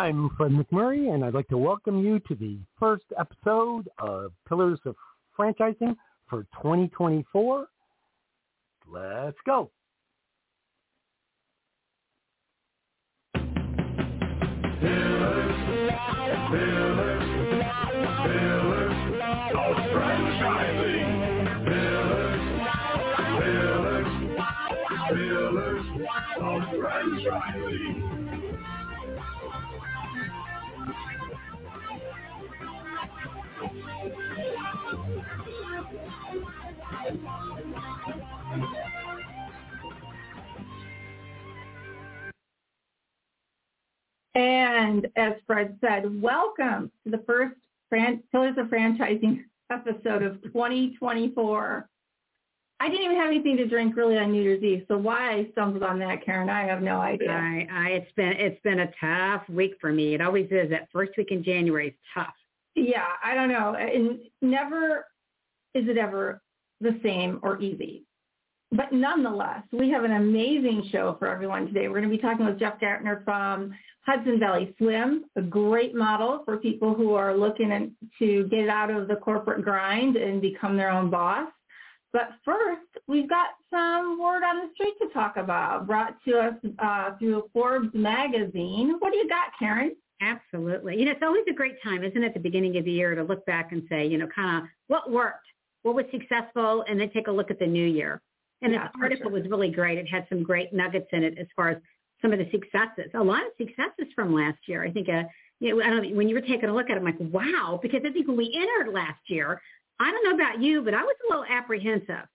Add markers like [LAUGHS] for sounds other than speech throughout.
I'm Fred McMurray, and I'd like to welcome you to the first episode of Pillars of Franchising for 2024. Let's go. Franchising. Pillars, pillars, pillars of franchising. And as Fred said, welcome to the first Fran- Pillars of Franchising [LAUGHS] episode of 2024. I didn't even have anything to drink really on New Year's Eve, so why I stumbled on that, Karen, I have no idea. I, I, it's been it's been a tough week for me. It always is. That first week in January is tough. Yeah, I don't know. And never is it ever the same or easy. But nonetheless, we have an amazing show for everyone today. We're going to be talking with Jeff Gartner from Hudson Valley Swim, a great model for people who are looking to get out of the corporate grind and become their own boss. But first, we've got some word on the street to talk about, brought to us uh, through Forbes magazine. What do you got, Karen? Absolutely. You know, it's always a great time, isn't it, at the beginning of the year to look back and say, you know, kind of what worked, what was successful, and then take a look at the new year. And Yeah, this article sure. was really great. It had some great nuggets in it as far as some of the successes. A lot of successes from last year. I think, uh, you know, I don't know, when you were taking a look at it, I'm like, wow, because I think when we entered last year, I don't know about you, but I was a little apprehensive.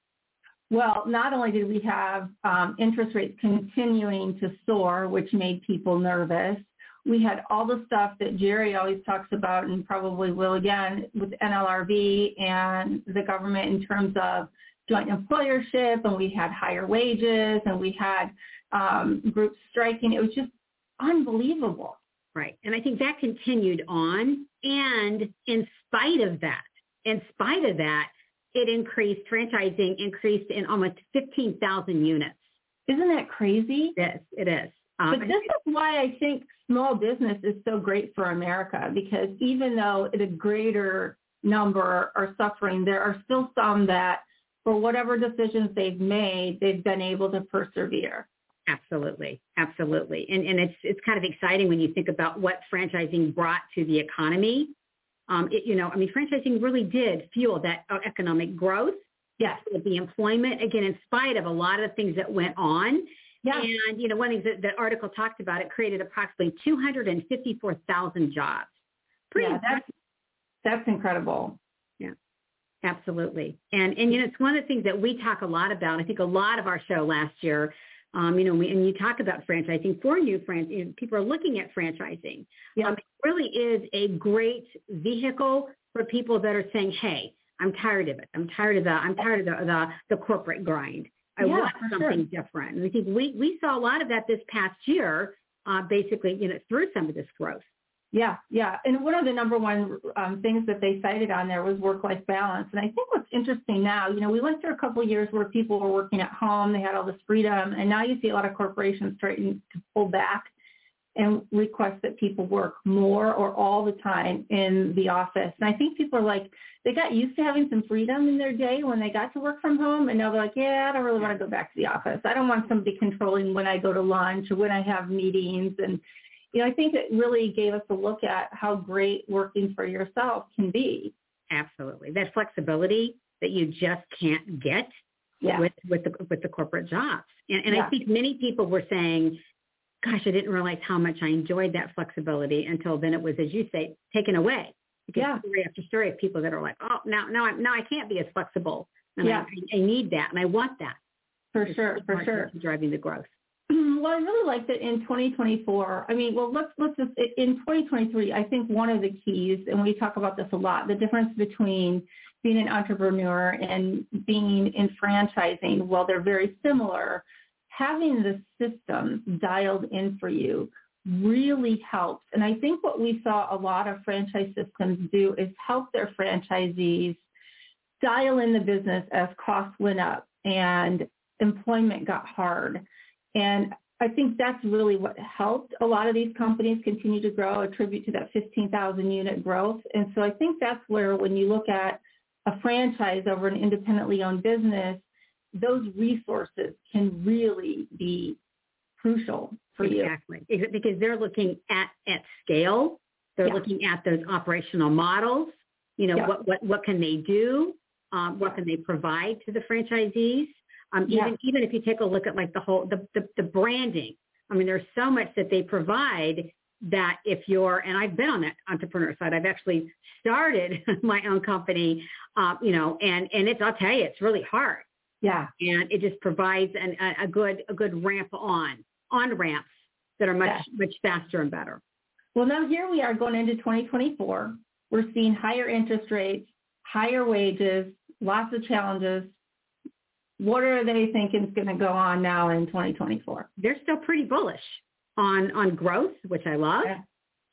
Well, not only did we have um, interest rates continuing to soar, which made people nervous, we had all the stuff that Jerry always talks about and probably will again with NLRB and the government in terms of joint employership, and we had higher wages, and we had um, groups striking. It was just unbelievable. Right. And I think that continued on. And in spite of that, in spite of that, it increased, franchising increased in almost 15,000 units. Isn't that crazy? Yes, it is. Um, But this is why I think small business is so great for America because even though the greater number are suffering, there are still some that for whatever decisions they've made, they've been able to persevere. Absolutely, absolutely, and and it's it's kind of exciting when you think about what franchising brought to the economy. Um, it, you know, I mean, franchising really did fuel that uh, economic growth. Yes. with the employment again, in spite of a lot of the things that went on. Yeah. And you know, one of the things that the article talked about, it created approximately two hundred and fifty-four thousand jobs. Pretty Yeah, that's that's incredible. Absolutely. And and you know, it's one of the things that we talk a lot about. I think a lot of our show last year, um, you know, we, and you talk about franchising for new franchise. You know, people are looking at franchising. Yeah. Um, it really is a great vehicle for people that are saying, "Hey, I'm tired of it. I'm tired of the I'm tired of the the, the corporate grind. I Yeah, want something different." And I think we we saw a lot of that this past year, uh, basically, you know, through some of this growth. Yeah, yeah. And one of the number one um, things that they cited on there was work-life balance. And I think what's interesting now, you know, we went through a couple of years where people were working at home, they had all this freedom, and now you see a lot of corporations starting to pull back and request that people work more or all the time in the office. And I think people are like, they got used to having some freedom in their day when they got to work from home, and now they're like, yeah, I don't really want to go back to the office. I don't want somebody controlling when I go to lunch or when I have meetings and you know, I think it really gave us a look at how great working for yourself can be. Absolutely. That flexibility that you just can't get Yeah. with with the with the corporate jobs. And, and Yeah. I think many people were saying, "Gosh, I didn't realize how much I enjoyed that flexibility until then it was, as you say, taken away." Because Yeah. story after story of people that are like, "Oh, now now I now I can't be as flexible, and Yeah. I, I need that, and I want that." For It's sure, for sure. Driving the growth. [CLEARS THROAT] Well, I really like that in 2024. I mean, well, let's let's just in 2023. I think one of the keys, and we talk about this a lot, the difference between being an entrepreneur and being in franchising. While they're very similar, having the system dialed in for you really helps. And I think what we saw a lot of franchise systems do is help their franchisees dial in the business as costs went up and employment got hard. And I think that's really what helped a lot of these companies continue to grow, attribute to that 15,000 unit growth. And so I think that's where when you look at a franchise over an independently owned business, those resources can really be crucial for you. Exactly. Because they're looking at, at scale. They're Yeah. looking at those operational models. You know, Yeah. what, what, what can they do? Um, what can they provide to the franchisees? Um, Yeah. even, even if you take a look at like the whole, the, the, the branding, I mean, there's so much that they provide that if you're, and I've been on that entrepreneur side, I've actually started [LAUGHS] my own company, uh, you know, and, and it's, I'll tell you, it's really hard Yeah. and it just provides an, a, a good, a good ramp on, on ramps that are much, much faster and better. Well, now here we are going into 2024. We're seeing higher interest rates, higher wages, lots of challenges. What are they thinking is going to go on now in 2024? They're still pretty bullish on, on growth, which I love. Yeah.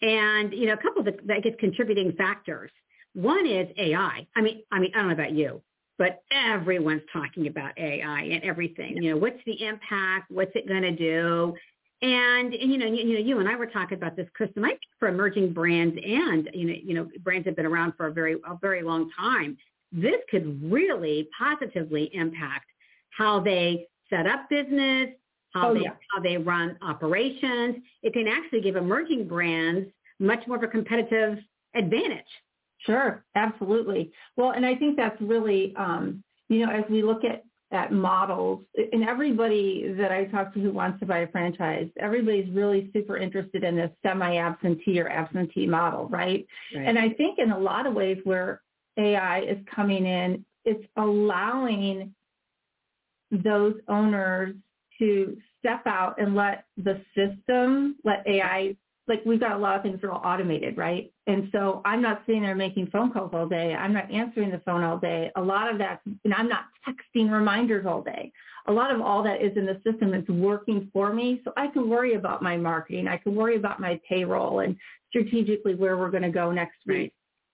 And, you know, a couple of the, guess, contributing factors. One is AI. I mean, I mean, I don't know about you, but everyone's talking about AI and everything. You know, what's the impact? What's it going to do? And, and you know, you, you know, you and I were talking about this, Kristin. I think for emerging brands and you know, you know, brands have been around for a very, a very long time. This could really positively impact how they set up business, how Oh, they yeah. how they run operations. It can actually give emerging brands much more of a competitive advantage. Sure, absolutely. Well, and I think that's really, um, you know, as we look at, at models, and everybody that I talk to who wants to buy a franchise, everybody's really super interested in this semi-absentee or absentee model, right? And I think in a lot of ways where AI is coming in, it's allowing those owners to step out and let the system, let AI, like we've got a lot of things that are all automated, right? And so I'm not sitting there making phone calls all day. I'm not answering the phone all day. A lot of that, and I'm not texting reminders all day. A lot of all that is in the system is working for me. So I can worry about my marketing. I can worry about my payroll and strategically where we're going to go next week.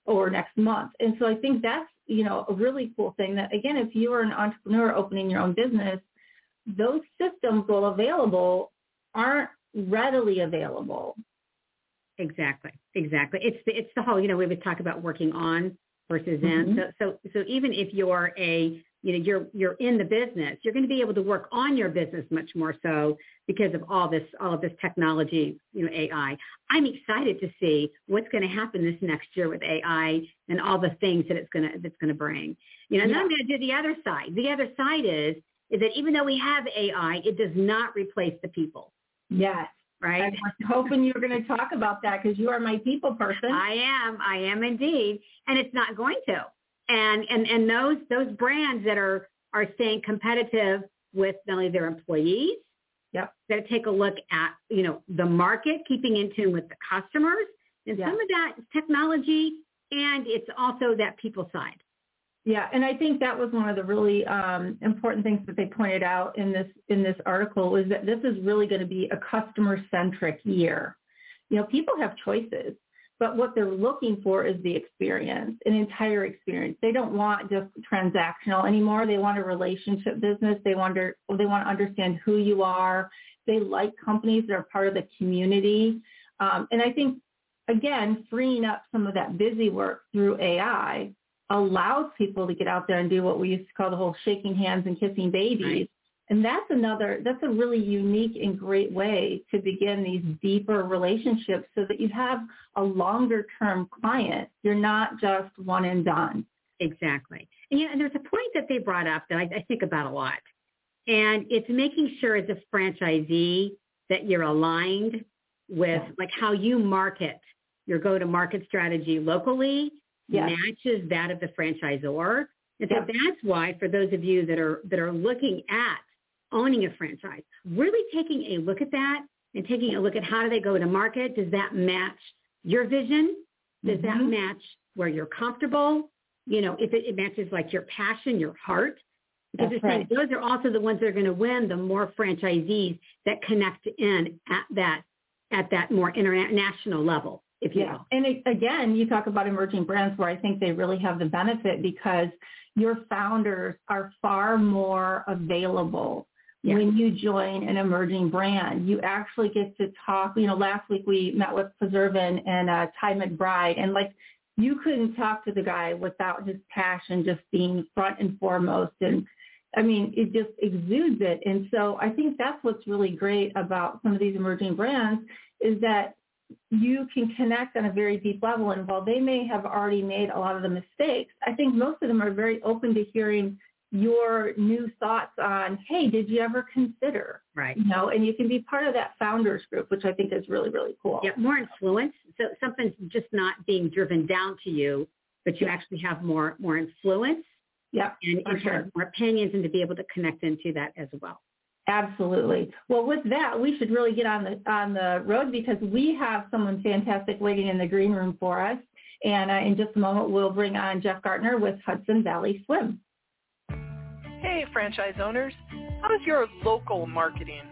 Or next month. And so I think that's, you know, a really cool thing that again, if you are an entrepreneur opening your own business, those systems while available aren't readily available. Exactly, exactly. It's the, it's the whole, you know, we would talk about working on versus in. Mhm. So, so, so even if you're a, you know, you're, you're in the business, you're going to be able to work on your business much more so because of all this, all of this technology, you know, AI. I'm excited to see what's going to happen this next year with AI and all the things that it's going to, that's going to bring. You know, and then I'm going to do the other side. The other side is, is that even though we have AI, it does not replace the people, Yes. right? I was hoping you were going to talk about that because you are my people person. I am. I am indeed. And it's not going to. And and and those those brands that are are staying competitive with not only their employees, Yep. that take a look at, you know, the market, keeping in tune with the customers. And Yeah. some of that is technology and it's also that people side. Yeah, and I think that was one of the really um, important things that they pointed out in this in this article was that this is really going to be a customer centric year. You know, people have choices, but what they're looking for is the experience, an entire experience. They don't want just transactional anymore. They want a relationship business. They wonder they want to understand who you are. They like companies that are part of the community, um, and I think again, freeing up some of that busy work through AI allows people to get out there and do what we used to call the whole shaking hands and kissing babies. And that's another, that's a really unique and great way to begin these deeper relationships so that you have a longer term client. You're not just one and done. Exactly. And, you know, and there's a point that they brought up that I, I think about a lot. And it's making sure as a franchisee that you're aligned with Yeah. like how you market your go-to-market strategy locally Yes. matches that of the franchisor. And so Yeah. that's why for those of you that are that are looking at owning a franchise, really taking a look at that and taking a look at how do they go to market? Does that match your vision? Does that Mhm. match where you're comfortable? You know, if it, it matches like your passion, your heart. Because That's right. those are also the ones that are going to win the more franchisees that connect in at that at that more international level, if you Yeah. will. And it, again, you talk about emerging brands where I think they really have the benefit because your founders are far more available yeah. when you join an emerging brand. You actually get to talk. You know, last week we met with Preservin and uh, Ty McBride, and like you couldn't talk to the guy without his passion just being front and foremost. And I mean, it just exudes it. And so I think that's what's really great about some of these emerging brands is that you can connect on a very deep level. And while they may have already made a lot of the mistakes, I think most of them are very open to hearing your new thoughts on, hey, did you ever consider? Right. You know, and you can be part of that founders group, which I think is really, really cool. Yeah, more influence. So something's just not being driven down to you, but you yeah. actually have more more influence. Yeah. And, and sure. more opinions and to be able to connect into that as well. Absolutely. Well, with that, we should really get on the on the road because we have someone fantastic waiting in the green room for us. And uh, in just a moment, we'll bring on Jeff Gartner with Hudson Valley Swim. Hey, franchise owners. How is your local marketing?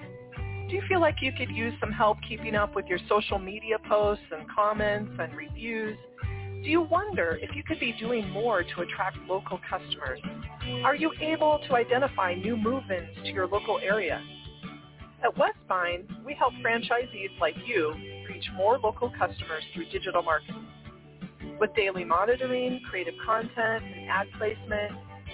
Do you feel like you could use some help keeping up with your social media posts and comments and reviews? Do you wonder if you could be doing more to attract local customers? Are you able to identify new move-ins to your local area? At Westvine, we help franchisees like you reach more local customers through digital marketing. With daily monitoring, creative content, and ad placement,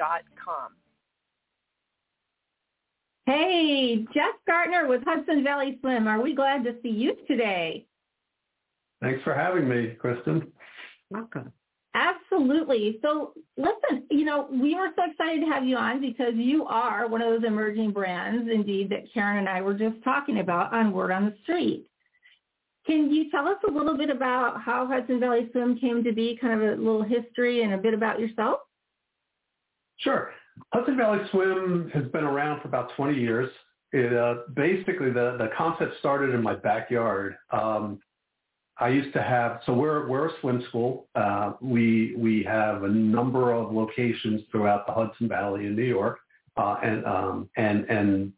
dot. Hey, Jeff Gartner with Hudson Valley Swim. Are we glad to see you today? Thanks for having me, Kristin. Welcome. Absolutely. So listen, you know, we were so excited to have you on because you are one of those emerging brands, indeed, that Karen and I were just talking about on Word on the Street. Can you tell us a little bit about how Hudson Valley Swim came to be, kind of a little history and a bit about yourself? Sure. Hudson Valley Swim has been around for about 20 years. It uh, basically the the concept started in my backyard. Um, I used to have so we're we're a swim school. Uh, we we have a number of locations throughout the Hudson Valley in New York, uh, and um, and and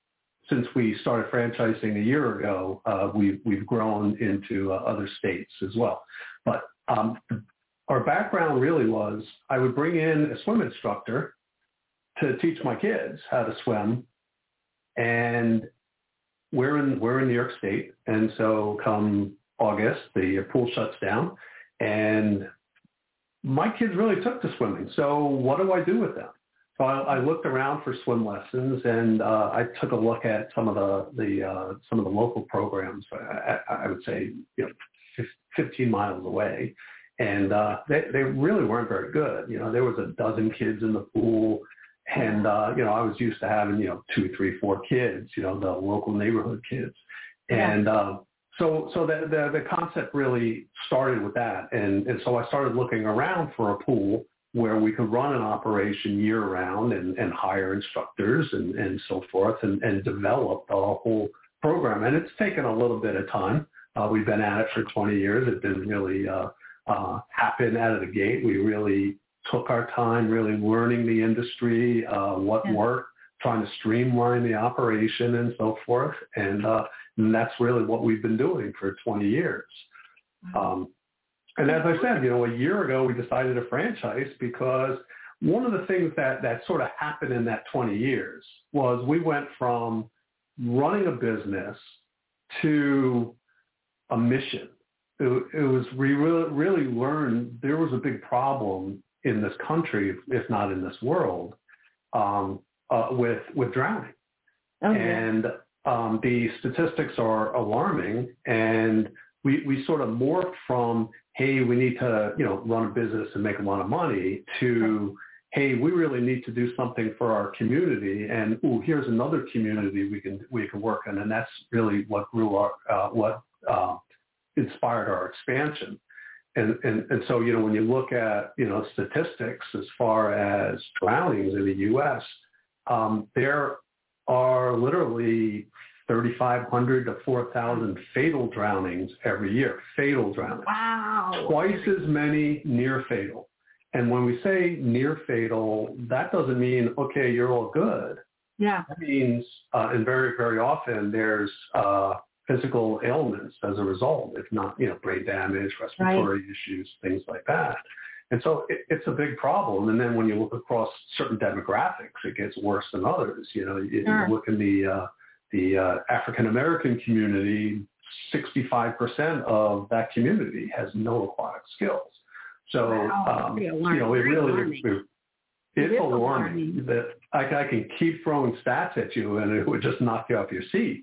since we started franchising a year ago, uh, we've we've grown into uh, other states as well. But um, our background really was I would bring in a swim instructor to teach my kids how to swim. And we're in we're in New York State, and so come August, the pool shuts down, and my kids really took to swimming. So what do I do with them? So I, I looked around for swim lessons, and uh, I took a look at some of the the uh, some of the local programs. I, I would say you know 15 miles away, and uh, they they really weren't very good. You know, there was a dozen kids in the pool. And, uh, you know, I was used to having, you know, two, three, four kids, you know, the local neighborhood kids. And, yeah. uh, so, so the, the, the concept really started with that. And, and so I started looking around for a pool where we could run an operation year round and, and hire instructors and, and so forth and, and develop the whole program. And it's taken a little bit of time. Uh, we've been at it for 20 years. It didn't really uh, uh, happen out of the gate. We really took our time really learning the industry, uh, what yeah. worked, trying to streamline the operation and so forth. And, uh, and that's really what we've been doing for 20 years. Um, and as I said, you know, a year ago we decided to franchise because one of the things that, that sort of happened in that 20 years was we went from running a business to a mission. It, it was we really, really learned there was a big problem in this country, if not in this world, um, uh, with with drowning. Oh, and um, the statistics are alarming, and we we sort of morphed from hey, we need to you know run a business and make a lot of money to hey, we really need to do something for our community, and ooh, here's another community we can we can work in, and that's really what grew our uh, what uh, inspired our expansion and, and, and so, you know, when you look at, you know, statistics as far as drownings in the U.S., um, they're are literally 3,500 to 4,000 fatal drownings every year. Fatal drownings. Wow. Twice as many near fatal. And when we say near fatal, that doesn't mean, okay, you're all good. Yeah. That means, uh, and very, very often there's uh, physical ailments as a result, if not, you know, brain damage, respiratory right. issues, things like that. And so it, it's a big problem. And then when you look across certain demographics, it gets worse than others. You know, you, sure. you look in the uh, the uh, African American community, 65% of that community has no aquatic skills. So, wow. um, you know, it really, it, it's alarming, alarming that I, I can keep throwing stats at you and it would just knock you off your seat.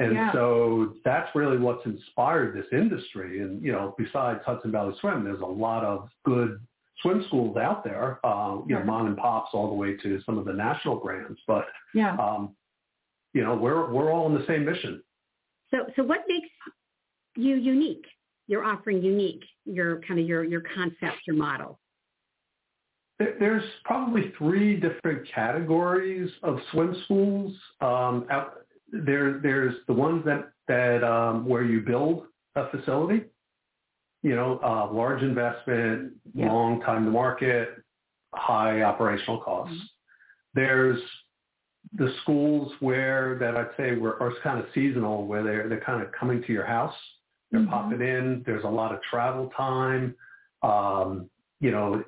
And yeah. so that's really what's inspired this industry. And, you know, besides Hudson Valley Swim, there's a lot of good swim schools out there, uh, you know, mom and pops all the way to some of the national brands. But, yeah. um, you know, we're, we're all in the same mission. So, so what makes you unique? Your offering unique, your kind of your, your concept, your model? There's probably three different categories of swim schools. Um, out, there, there's the ones that, that um, where you build a facility, you know, uh, large investment, yeah. long time to market, high operational costs. Mm-hmm. There's the schools where that I'd say were are kind of seasonal, where they're they're kind of coming to your house, they're mm-hmm. popping in. There's a lot of travel time. Um, you know,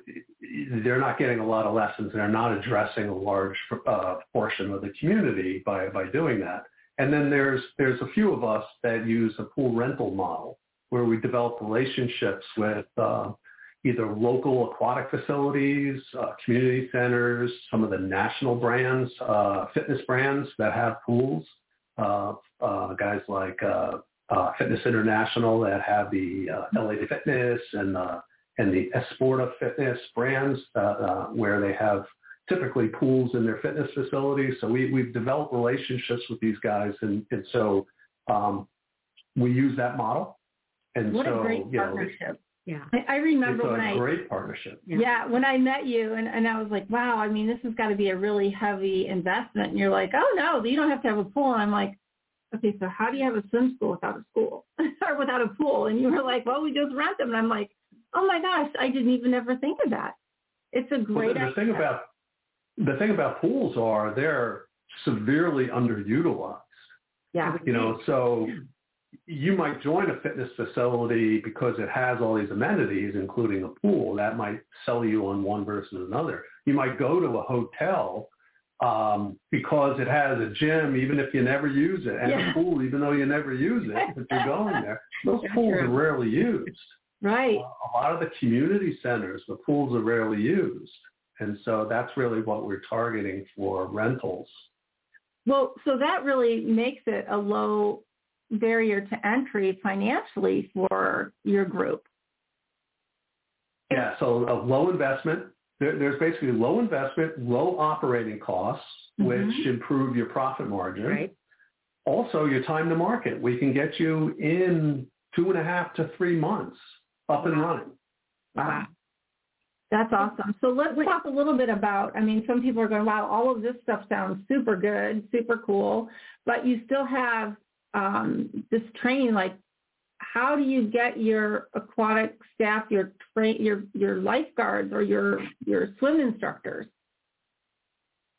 they're not getting a lot of lessons. They're not addressing a large uh, portion of the community by by doing that. And then there's there's a few of us that use a pool rental model where we develop relationships with uh, either local aquatic facilities, uh, community centers, some of the national brands, uh, fitness brands that have pools, uh, uh, guys like uh, Fitness International that have the LA Fitness and and the Esporta Fitness brands where they have typically pools in their fitness facilities. So we, we've developed relationships with these guys, and, and so um, we use that model. And what so, a great partnership. Yeah. I, I remember it's when I great partnership. Yeah. yeah, when I met you and, and I was like, wow, I mean, this has got to be a really heavy investment. And you're like, oh no, you don't have to have a pool. And I'm like, okay, so how do you have a swim school without a school [LAUGHS] or without a pool? And you were like, well, we just rent them. And I'm like, oh my gosh, I didn't even ever think of that. It's a great well, the, the idea. thing about the thing about pools are they're severely underutilized. Yeah. You know, so you might join a fitness facility because it has all these amenities, including a pool. That might sell you on one versus another. You might go to a hotel um, because it has a gym, even if you never use it, and yeah. a pool, even though you never use it, if you're going there. [LAUGHS] Those pools are rarely used. Right. Uh, a lot of the community centers, the pools are rarely used. And so that's really what we're targeting for rentals. Well, so that really makes it a low barrier to entry financially for your group. Yeah, so a low investment. There, there's basically low investment, low operating costs, mm-hmm. which improve your profit margin. Right. Also, your time to market. We can get you in two and a half to three months up and running. Wow. That's awesome. So let's talk a little bit about, I mean, some people are going, wow, all of this stuff sounds super good, super cool, but you still have um, this training, like how do you get your aquatic staff, your train, your your lifeguards or your your swim instructors?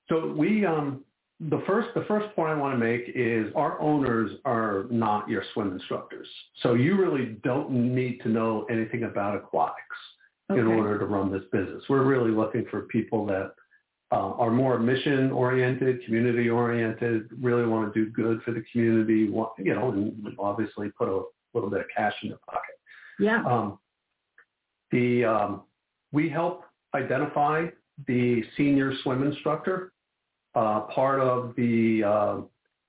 So we um, the first the first point I want to make is our owners are not your swim instructors. So you really don't need to know anything about aquatics okay. in order to run this business. We're really looking for people that uh, are more mission oriented, community oriented, really want to do good for the community, want, you know, and obviously put a little bit of cash in their pocket. Yeah. Um, the um, we help identify the senior swim instructor. Uh, part of the uh,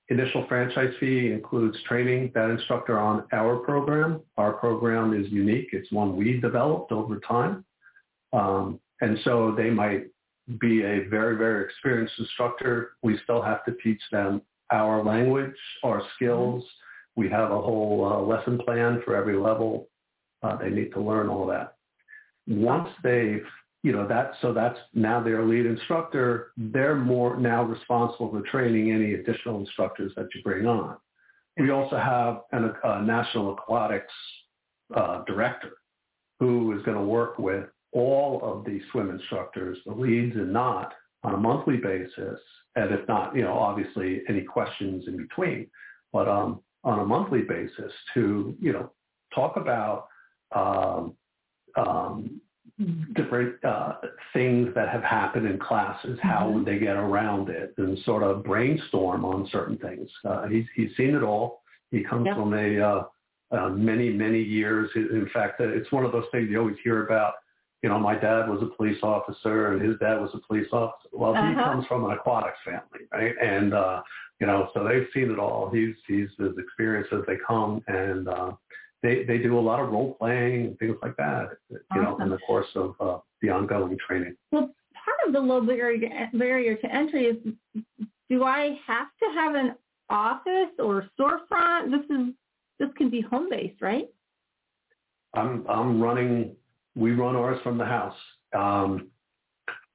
initial franchise fee includes training that instructor on our program. Our program is unique. It's one we developed over time. Um, and so they might be a very, very experienced instructor. We still have to teach them our language, our skills. We have a whole uh, lesson plan for every level. Uh, they need to learn all that. Once they've you know, that, so that's now their lead instructor. They're more now responsible for training any additional instructors that you bring on. We also have an, a national aquatics uh, director who is going to work with all of the swim instructors, the leads and not, on a monthly basis. And if not, you know, obviously any questions in between, but um, on a monthly basis to, you know, talk about um, um, different uh, things that have happened in classes, how Mhm. would they get around it, and sort of brainstorm on certain things. Uh, he's he's seen it all. He comes from a uh, uh, many many years. In fact, uh, it's one of those things you always hear about. You know, my dad was a police officer, and his dad was a police officer. Well, he Uh-huh. comes from an aquatics family, right? And uh, you know, so they've seen it all. He's he's as experienced as they come, and uh, they they do a lot of role playing and things like that. You know, in the course of uh, the ongoing training. Well, part of the low barrier to, barrier to entry is, do I have to have an office or storefront? This is this can be home based, right? I'm I'm running. We run ours from the house. Um,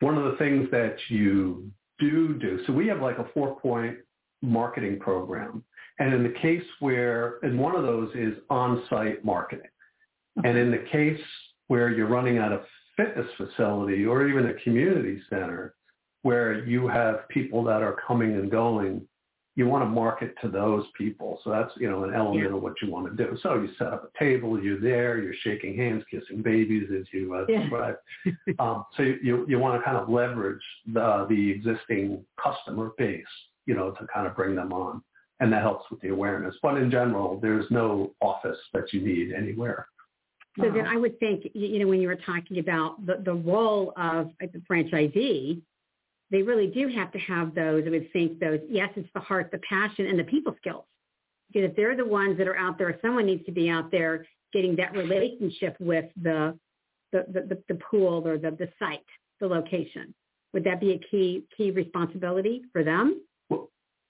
one of the things that you do do. So we have like a four point marketing program, and in the case where, and one of those is on site marketing, and in the case where you're running out of fitness facility or even a community center, where you have people that are coming and going you want to market to those people. So that's, you know, an element Yeah. of what you want to do. So you set up a table, you're there, you're shaking hands, kissing babies as you uh, Yeah. described. [LAUGHS] um, so you, you want to kind of leverage the, the existing customer base, you know, to kind of bring them on. And that helps with the awareness. But in general, there's no office that you need anywhere. So then I would think, you know, when you were talking about the, the role of a franchisee, they really do have to have those, I would think those, yes, it's the heart, the passion, and the people skills. Because if they're the ones that are out there, someone needs to be out there getting that relationship with the, the, the, the, the pool or the, the site, the location. Would that be a key, key responsibility for them?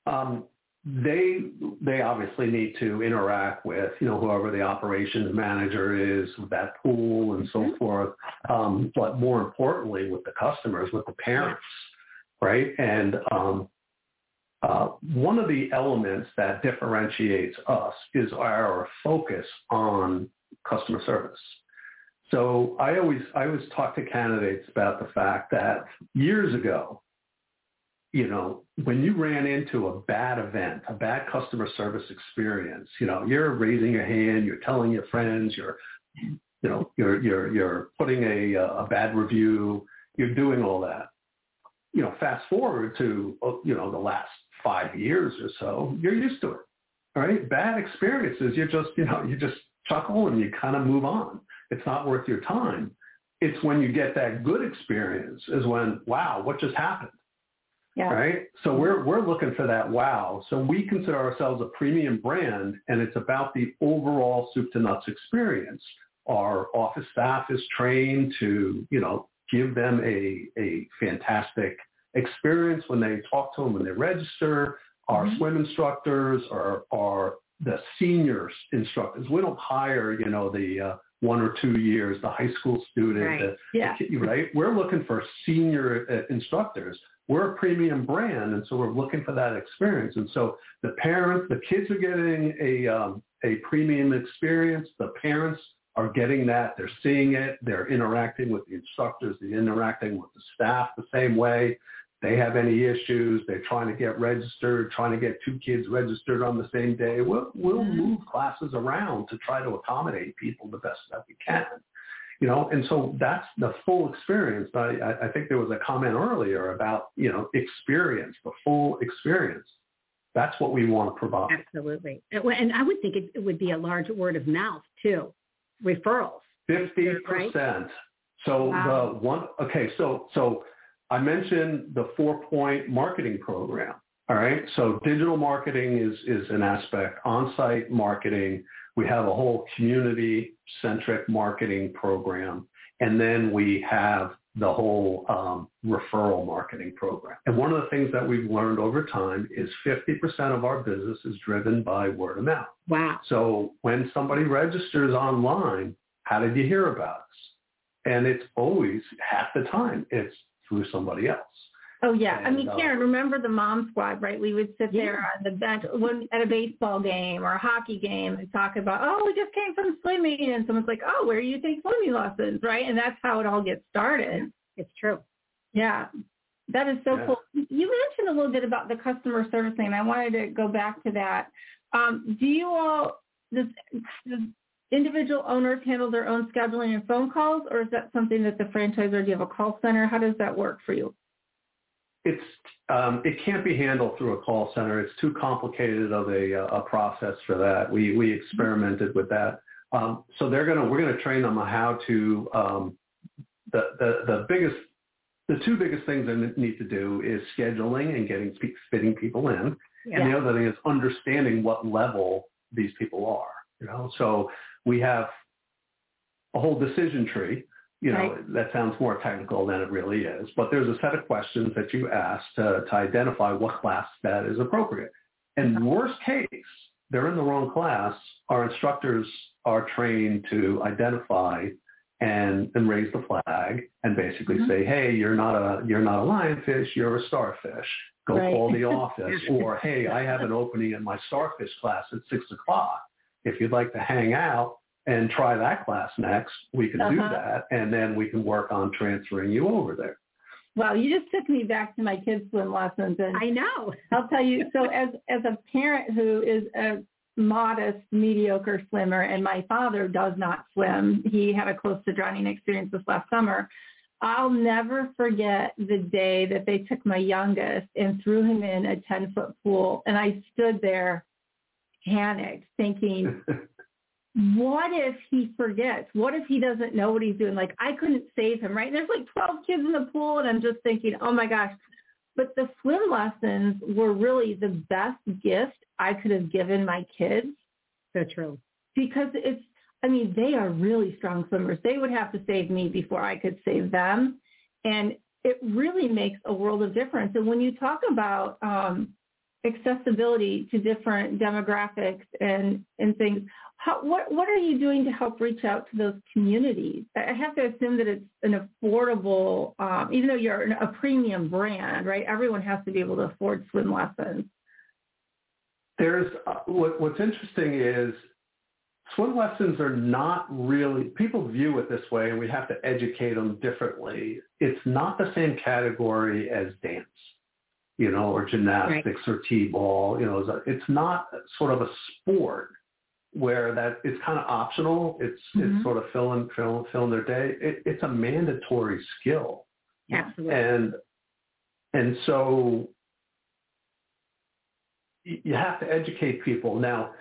um, they they obviously need to interact with you know whoever the operations manager is with that pool and so forth. Um, but more importantly with the customers with the parents right? And um, uh, one of the elements that differentiates us is our focus on customer service. So I always I always talk to candidates about the fact that years ago you know, when you ran into a bad event, a bad customer service experience, you know, you're raising your hand, you're telling your friends, you're, you know, you're you're you're putting a a bad review, you're doing all that. You know, fast forward to you know the last five years or so, you're used to it. All right, bad experiences, you just you know you just chuckle and you kind of move on. It's not worth your time. It's when you get that good experience is when wow, what just happened? Yeah. right? So we're we're looking for that wow. So we consider ourselves a premium brand, and it's about the overall soup to nuts experience. Our office staff is trained to, you know, give them a a fantastic experience when they talk to them when they register. Our Mhm. swim instructors are are the senior instructors. We don't hire, you know, the uh, one or two years, the high school student, Right. the, Yeah. right? We're looking for senior uh, instructors. We're a premium brand, and so we're looking for that experience. And so the parents, the kids are getting a um, a premium experience. The parents are getting that. They're seeing it. They're interacting with the instructors. They're interacting with the staff the same way. They have any issues. They're trying to get registered, trying to get two kids registered on the same day. We'll, we'll Mhm. move classes around to try to accommodate people the best that we can you know, and so that's the full experience. I, I- I think there was a comment earlier about, you know, experience, the full experience. That's what we want to provide. Absolutely. And I would think it, it would be a large word of mouth too, referrals. Fifty percent. So Wow. the one, okay, so, so I mentioned the four point marketing program. All right. So digital marketing is, is an aspect, on-site marketing. We have a whole community centric marketing program. And then we have the whole um, referral marketing program. And one of the things that we've learned over time is 50% of our business is driven by word of mouth. Wow. So when somebody registers online, how did you hear about us? And it's always half the time it's through somebody else. Oh yeah, I And, mean, uh, Karen, remember the mom squad, right? We would sit there on the bench when, at a baseball game or a hockey game and talk about, oh, we just came from swimming, and someone's like, oh, where do you take swimming lessons, right? And that's how it all gets started. It's true. Yeah, that is so Yeah. cool. You mentioned a little bit about the customer service thing, and I wanted to go back to that. Um, do you all, does, does individual owners handle their own scheduling and phone calls, or is that something that the franchisor, do you have a call center? How does that work for you? It's um, it can't be handled through a call center. It's too complicated of a, a process for that. We we experimented with that. Um, so they're gonna we're gonna train them on how to um, the, the the biggest the two biggest things they need to do is scheduling and getting fitting people in, and the other thing is understanding what level these people are. You know, so we have a whole decision tree you know, that sounds more technical than it really is. But there's a set of questions that you ask to, to identify what class that is appropriate. And worst case, they're in the wrong class. Our instructors are trained to identify and, and raise the flag and basically Mhm. say, hey, you're not a you're not a lionfish, you're a starfish. Go Right. call the [LAUGHS] office. or hey, I have an opening in my starfish class at six o'clock. If you'd like to hang out, and try that class next, we can do Uh-huh. that, and then we can work on transferring you over there. Wow, you just took me back to my kids' swim lessons, and I know. [LAUGHS] I'll tell you. So, as as a parent who is a modest, mediocre swimmer, and my father does not swim, he had a close to drowning experience this last summer. I'll never forget the day that they took my youngest and threw him in a ten foot pool, and I stood there, panicked, thinking, [LAUGHS] what if he forgets? What if he doesn't know what he's doing? Like I couldn't save him, right? And there's like 12 kids in the pool and I'm just thinking, oh my gosh. But the swim lessons were really the best gift I could have given my kids So true. because it's, I mean, they are really strong swimmers. They would have to save me before I could save them. And it really makes a world of difference. And when you talk about um, accessibility to different demographics and, and things, how, what, what are you doing to help reach out to those communities? I have to assume that it's an affordable, um, even though you're a premium brand, right? Everyone has to be able to afford swim lessons. There's uh, what, what's interesting is swim lessons are not really people view it this way, and we have to educate them differently. It's not the same category as dance, you know, or gymnastics or t-ball. You know, it's not sort of a sport where that it's kind of optional. It's Mhm. it's sort of filling fill, filling their day. It, it's a mandatory skill. Absolutely. and and so you have to educate people now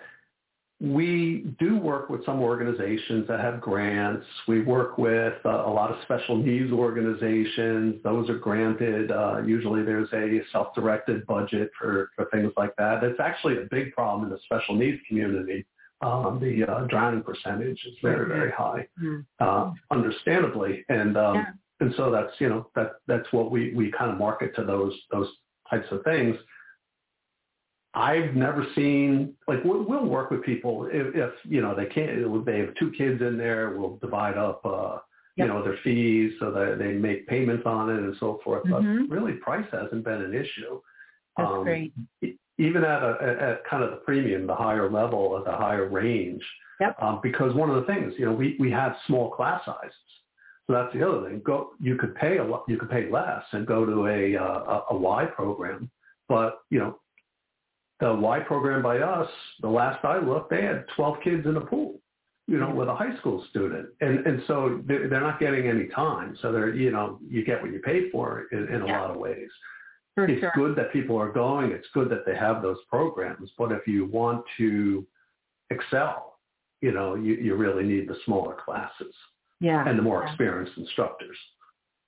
we do work with some organizations that have grants we work with uh, a lot of special needs organizations those are granted uh, usually there's a self-directed budget for, for things like that it's actually a big problem in the special needs community um, the uh, drowning percentage is very very high Mm. uh, understandably and um, Yeah. and so that's you know that that's what we we kind of market to those those types of things i've never seen like we'll, we'll work with people if, if you know they can't they have two kids in there we'll divide up uh you know their fees so that they make payments on it and so forth Mhm. but really price hasn't been an issue That's Um, great. Even at a at, kind of the premium the higher level at the higher range Yep. um, because one of the things you know we we have small class sizes so that's the other thing. Go, you could pay a lot, you could pay less and go to a, uh, a, a Y program. But, you know, the Y program by us, the last I looked, they had 12 kids in a pool, you know, with a high school student. And, and so they're, they're not getting any time. So they're, you know, you get what you pay for in, in a Yeah. lot of ways. For it's sure. good that people are going. It's good that they have those programs. But if you want to excel, you know, you, you really need the smaller classes Yeah. and the more Yeah. experienced instructors.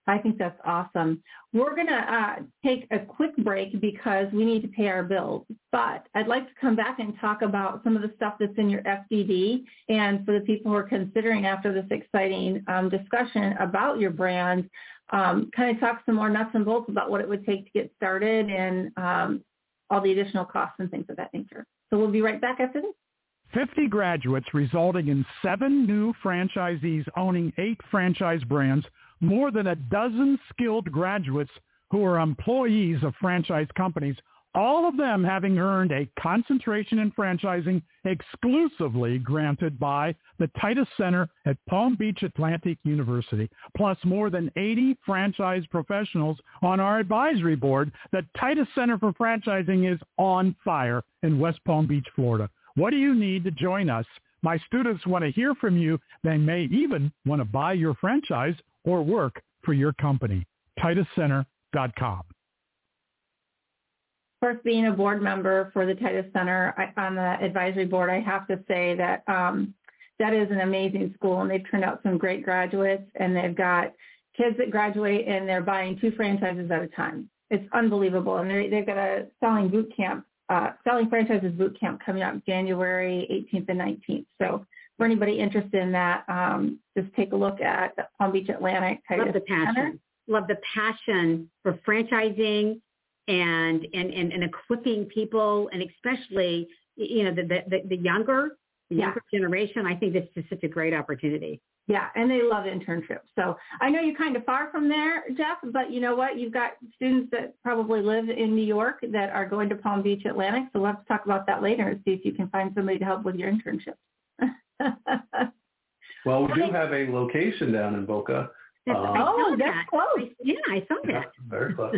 I think that's awesome. We're going to uh, take a quick break because we need to pay our bills. But I'd like to come back and talk about some of the stuff that's in your FDD. And for the people who are considering after this exciting um, discussion about your brand, um, kind of talk some more nuts and bolts about what it would take to get started and um, all the additional costs and things of that nature. So we'll be right back after this. 50 graduates resulting in seven new franchisees owning eight franchise brands, more than a dozen skilled graduates who are employees of franchise companies, all of them having earned a concentration in franchising exclusively granted by the Titus Center at Palm Beach Atlantic University, plus more than 80 franchise professionals on our advisory board. The Titus Center for Franchising is on fire in West Palm Beach, Florida. What do you need to join us? My students want to hear from you. They may even want to buy your franchise or work for your company. TitusCenter.com. First, being a board member for the Titus Center I, on the advisory board, I have to say that um, that is an amazing school, and they've turned out some great graduates, and they've got kids that graduate, and they're buying two franchises at a time. It's unbelievable, and they've got a selling boot camp uh, Selling Franchises Boot Camp coming up January 18th and 19th. So for anybody interested in that, um, just take a look at Palm Beach Atlantic. Titus Love the passion. Center. Love the passion for franchising and, and, and, and equipping people and especially, you know, the, the, the younger, the younger generation. I think this is such a great opportunity. Yeah, and they love internships. So I know you're kind of far from there, Jeff, but you know what? You've got students that probably live in New York that are going to Palm Beach Atlantic. So we'll have to talk about that later and see if you can find somebody to help with your internship. [LAUGHS] well, we do have a location down in Boca. Um, oh, that's that. close. Yeah, I saw that. Very close.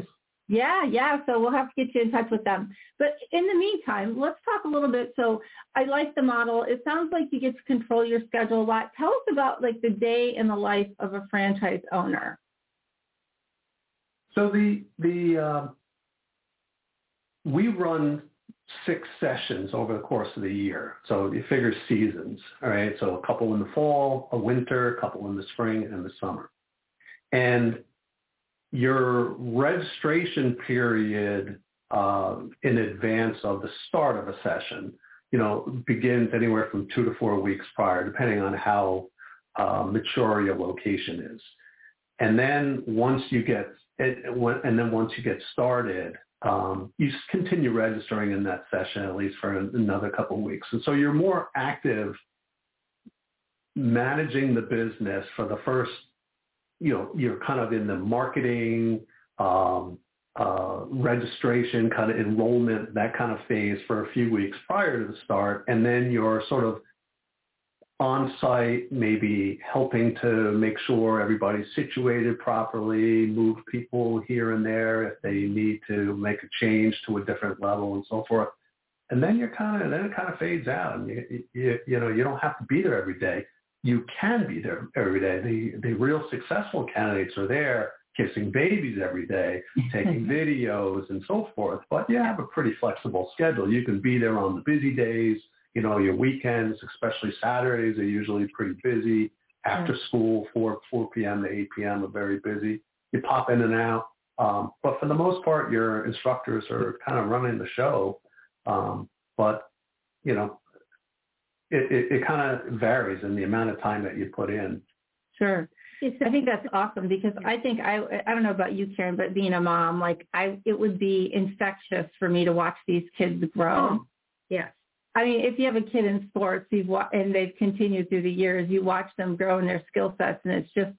Yeah, yeah. So we'll have to get you in touch with them. But in the meantime, let's talk a little bit. So I like the model. It sounds like you get to control your schedule a lot. Tell us about like the day in the life of a franchise owner. So the the uh, we run six sessions over the course of the year. So you figure seasons, all right? So a couple in the fall, a winter, a couple in the spring, and the summer. And your registration period uh, in advance of the start of a session, you know, begins anywhere from two to four weeks prior, depending on how uh, mature your location is. And then once you get it, and then once you get started, um, you continue registering in that session at least for another couple of weeks. And so you're more active managing the business for the first you know, you're kind of in the marketing, um, uh, registration, kind of enrollment, that kind of phase for a few weeks prior to the start, and then you're sort of on site, maybe helping to make sure everybody's situated properly, move people here and there if they need to make a change to a different level and so forth. And then you're kind of, then it kind of fades out and you, you, you know, you don't have to be there every day you can be there every day. The the real successful candidates are there kissing babies every day, [LAUGHS] taking videos and so forth. But you have a pretty flexible schedule. You can be there on the busy days. You know, your weekends, especially Saturdays, are usually pretty busy. After school, 4, 4 p.m. to 8 p.m. are very busy. You pop in and out. Um, but for the most part, your instructors are kind of running the show. Um, but, you know, it, it, it kind of varies in the amount of time that you put in. Sure. I think that's awesome because I think I I don't know about you, Karen, but being a mom, like I it would be infectious for me to watch these kids grow. Oh, yes. I mean, if you have a kid in sports, you've wa- and they've continued through the years, you watch them grow in their skill sets, and it's just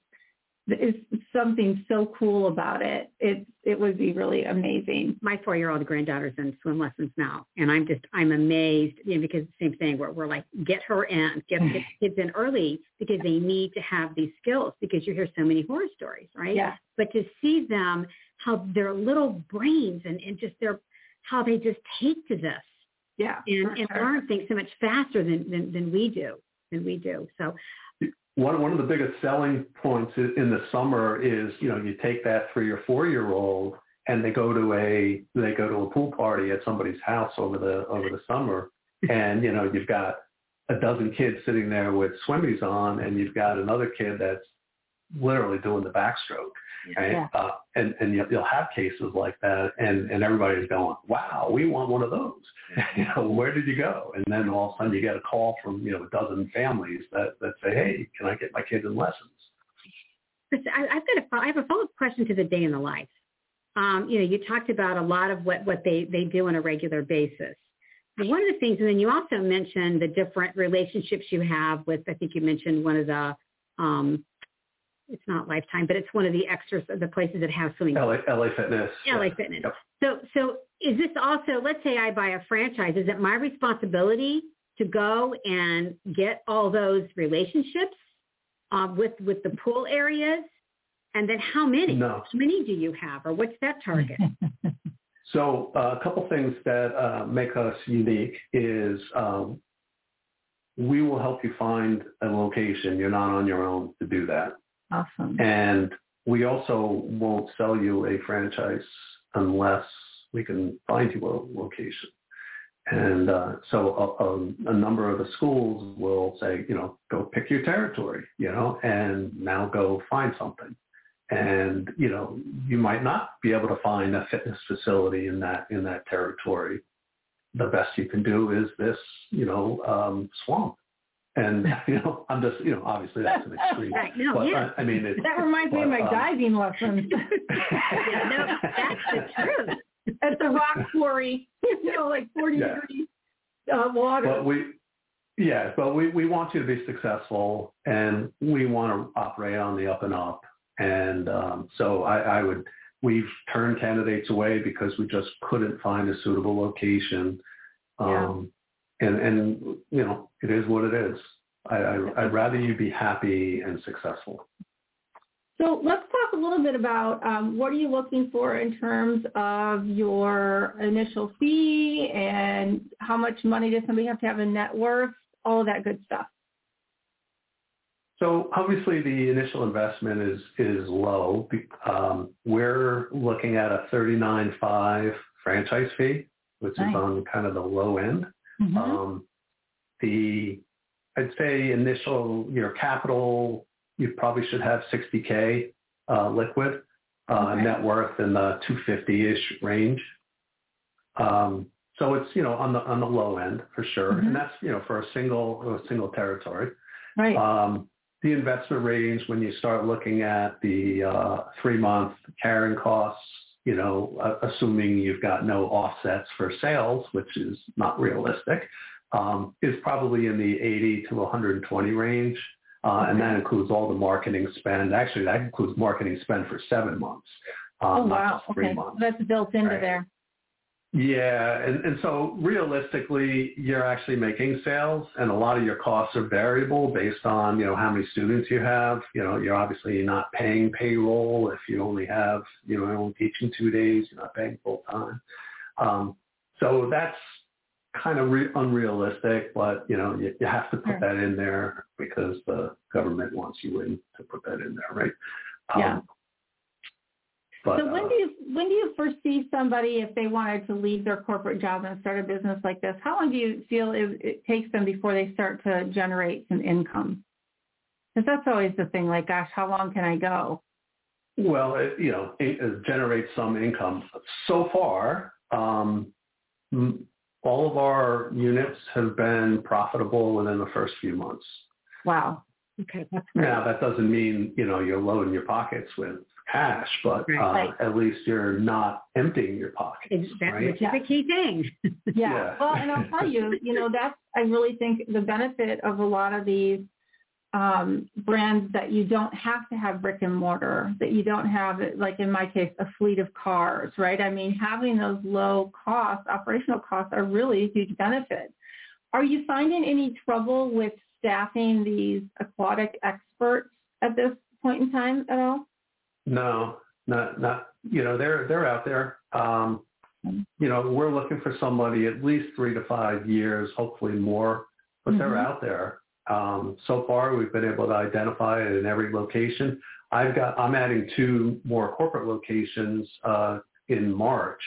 is something so cool about it. It it would be really amazing. My four year old granddaughter's in swim lessons now, and I'm just I'm amazed, you know, because the same thing where we're like, get her in, get, get [SIGHS] kids in early because they need to have these skills because you hear so many horror stories, right? Yeah. But to see them how their little brains and, and just their how they just take to this. Yeah. And and sure. learn things so much faster than, than than we do than we do. So one one of the biggest selling points in the summer is you know you take that three or four year old and they go to a they go to a pool party at somebody's house over the over the summer. And you know you've got a dozen kids sitting there with swimmies on and you've got another kid that's literally doing the backstroke right? Yeah. Uh, and and you'll, you'll have cases like that, and and everybody's going, "Wow, we want one of those." [LAUGHS] you know, where did you go? And then all of a sudden you get a call from you know a dozen families that that say, "Hey, can I get my kids in lessons?" I, I've got a I have a follow up question to the day in the life. Um, you know, you talked about a lot of what what they they do on a regular basis. one of the things, and then you also mentioned the different relationships you have with. I think you mentioned one of the. Um, it's not Lifetime, but it's one of the extras, the places that have swimming. LA, LA Fitness. LA Fitness. Yep. So, so is this also? Let's say I buy a franchise. Is it my responsibility to go and get all those relationships um, with with the pool areas? And then how many? No. How many do you have, or what's that target? [LAUGHS] So uh, a couple things that uh, make us unique is um, we will help you find a location. You're not on your own to do that. Awesome. And we also won't sell you a franchise unless we can find you a location. And uh, so a, a, a, number of the schools will say, you know, go pick your territory, you know, and now go find something and you know you might not be able to find a fitness facility in that in that territory the best you can do is this you know um swamp and [LAUGHS] you know i'm just you know obviously that's an extreme [LAUGHS] no, but yeah. I, I mean it's, that reminds but, me of my um, diving lessons [LAUGHS] yeah, no, that's the truth at the rock quarry you know like 40 Yeah. degrees uh, water but we yeah but we we want you to be successful and we want to operate on the up and up and um, so I, I would, we've turned candidates away because we just couldn't find a suitable location. Um, and, and, you know, it is what it is. I, I, I'd rather you be happy and successful. So let's talk a little bit about um, what are you looking for in terms of your initial fee and how much money does somebody have to have in net worth, all of that good stuff. So obviously the initial investment is is low. Um, we're looking at a 39.5 franchise fee, which Nice. is on kind of the low end. Mm-hmm. Um, the I'd say initial your capital you probably should have 60k uh, liquid uh, Okay. net worth in the 250ish range. Um, so it's you know on the on the low end for sure, Mhm. and that's you know for a single a single territory. Right. Um, the investment range when you start looking at the uh, three-month carrying costs, you know, uh, assuming you've got no offsets for sales, which is not realistic, um, is probably in the 80 to 120 range. Uh, and that includes all the marketing spend. Actually, that includes marketing spend for seven months, uh, oh not wow. just three Okay. months. That's built into Right. there. Yeah, and, and so realistically, you're actually making sales, and a lot of your costs are variable based on you know how many students you have. You know, you're obviously not paying payroll if you only have you know only teaching two days. You're not paying full time. Um, so that's kind of re- unrealistic, but you know you, you have to put Sure. that in there because the government wants you in to put that in there, right? Um, Yeah. But, so when uh, do you when do you foresee somebody if they wanted to leave their corporate job and start a business like this? How long do you feel it, it takes them before they start to generate some income? Because that's always the thing. Like, gosh, how long can I go? Well, it, you know, it, it generates some income. So far, um, all of our units have been profitable within the first few months. Wow. Okay, that's great. Now, that doesn't mean, you know, you're loading your pockets with cash, but uh, Right. at least you're not emptying your pockets, Is that, right? which is a key thing. [LAUGHS] Yeah. Yeah. Well, and I'll tell you, you know, that's I really think the benefit of a lot of these um, brands that you don't have to have brick and mortar, that you don't have, like in my case, a fleet of cars, right? I mean, having those low costs, operational costs, are really a huge benefit. Are you finding any trouble with staffing these aquatic experts at this point in time at all? No, not not you know they're they're out there. Um, you know we're looking for somebody at least three to five years, hopefully more, but they're Mhm. out there. Um, so far, we've been able to identify it in every location. I've got I'm adding two more corporate locations uh, in March.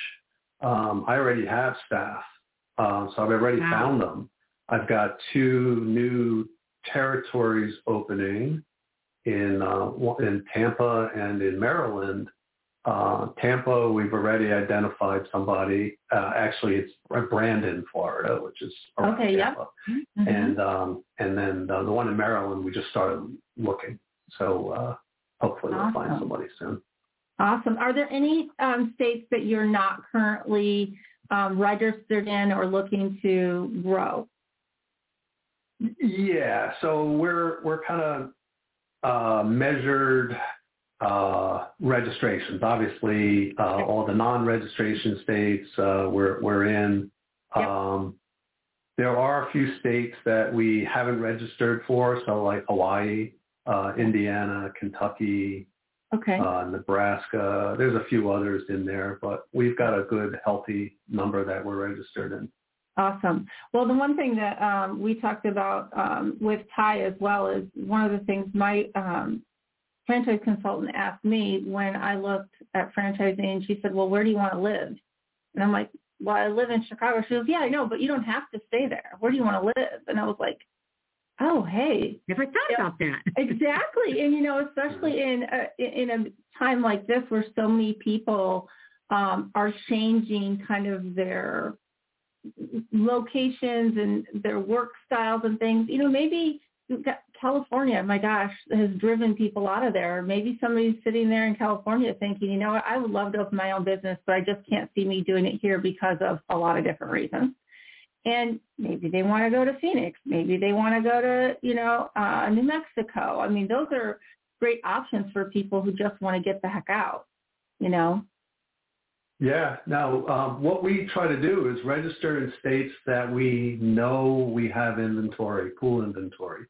Um, I already have staff, uh, so I've already Wow. found them. I've got two new territories opening in uh, in Tampa and in Maryland. Uh, Tampa, we've already identified somebody. Uh, actually, it's Brandon, Florida, which is around Okay, yep. Tampa. Mhm. And um, and then the, the one in Maryland, we just started looking. So uh, hopefully we'll find somebody soon. Awesome. Are there any um, states that you're not currently um, registered in or looking to grow? Yeah, so we're we're kind of uh, measured uh, registrations. Obviously, uh, all the non-registration states uh, we're we're in. Um, there are a few states that we haven't registered for, so like Hawaii, uh, Indiana, Kentucky, Okay. uh, Nebraska. There's a few others in there, but we've got a good, healthy number that we're registered in. Awesome. Well, the one thing that um, we talked about um, with Ty as well is one of the things my um, franchise consultant asked me when I looked at franchising. She said, "Well, where do you want to live?" And I'm like, "Well, I live in Chicago." She goes, "Yeah, I know, but you don't have to stay there. Where do you want to live?" And I was like, "Oh, hey, Never thought Yeah. about that. [LAUGHS] exactly and you know especially in a, in a time like this where so many people um, are changing kind of their locations and their work styles and things you know maybe california my gosh has driven people out of there maybe somebody's sitting there in california thinking you know i would love to open my own business but i just can't see me doing it here because of a lot of different reasons and maybe they want to go to Phoenix. Maybe they want to go to, you know, uh, New Mexico. I mean, those are great options for people who just want to get the heck out, you know? Yeah. Now, um, what we try to do is register in states that we know we have inventory, pool inventory.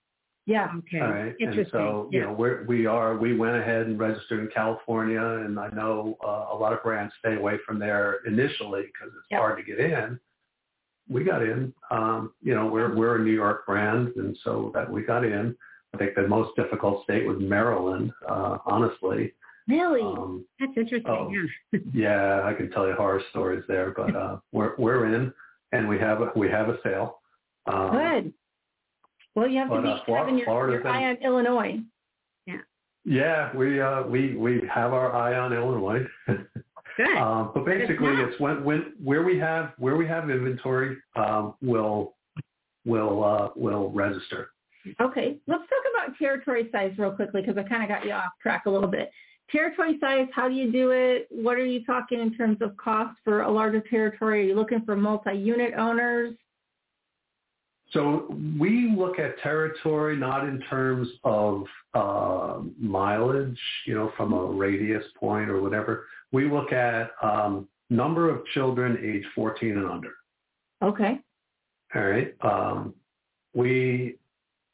Yeah. Okay. All right. And so, you know, we're, we are, we went ahead and registered in California and I know uh, a lot of brands stay away from there initially because it's Yep. hard to get in. We got in, um, you know, we're, we're a New York brand and so that we got in. I think the most difficult state was Maryland, uh, honestly. Really? Um, That's interesting. Oh. Yeah. [LAUGHS] yeah, I can tell you horror stories there, but uh, we're we're in, and we have a, we have a sale. Um, Good. Well, you have to be uh, having your, your eye on Illinois. Yeah, Yeah, we uh, we we have our eye on Illinois, Good. [LAUGHS] um, but basically know. it's when when where we have where we have inventory, um, we'll will uh, will register. Okay, let's talk about territory size real quickly because I kind of got you off track a little bit. Territory size, how do you do it? What are you talking in terms of cost for a larger territory? Are you looking for multi-unit owners? So we look at territory not in terms of uh, mileage, you know, from a radius point or whatever. We look at um, number of children age 14 and under. Okay. All right. Um, we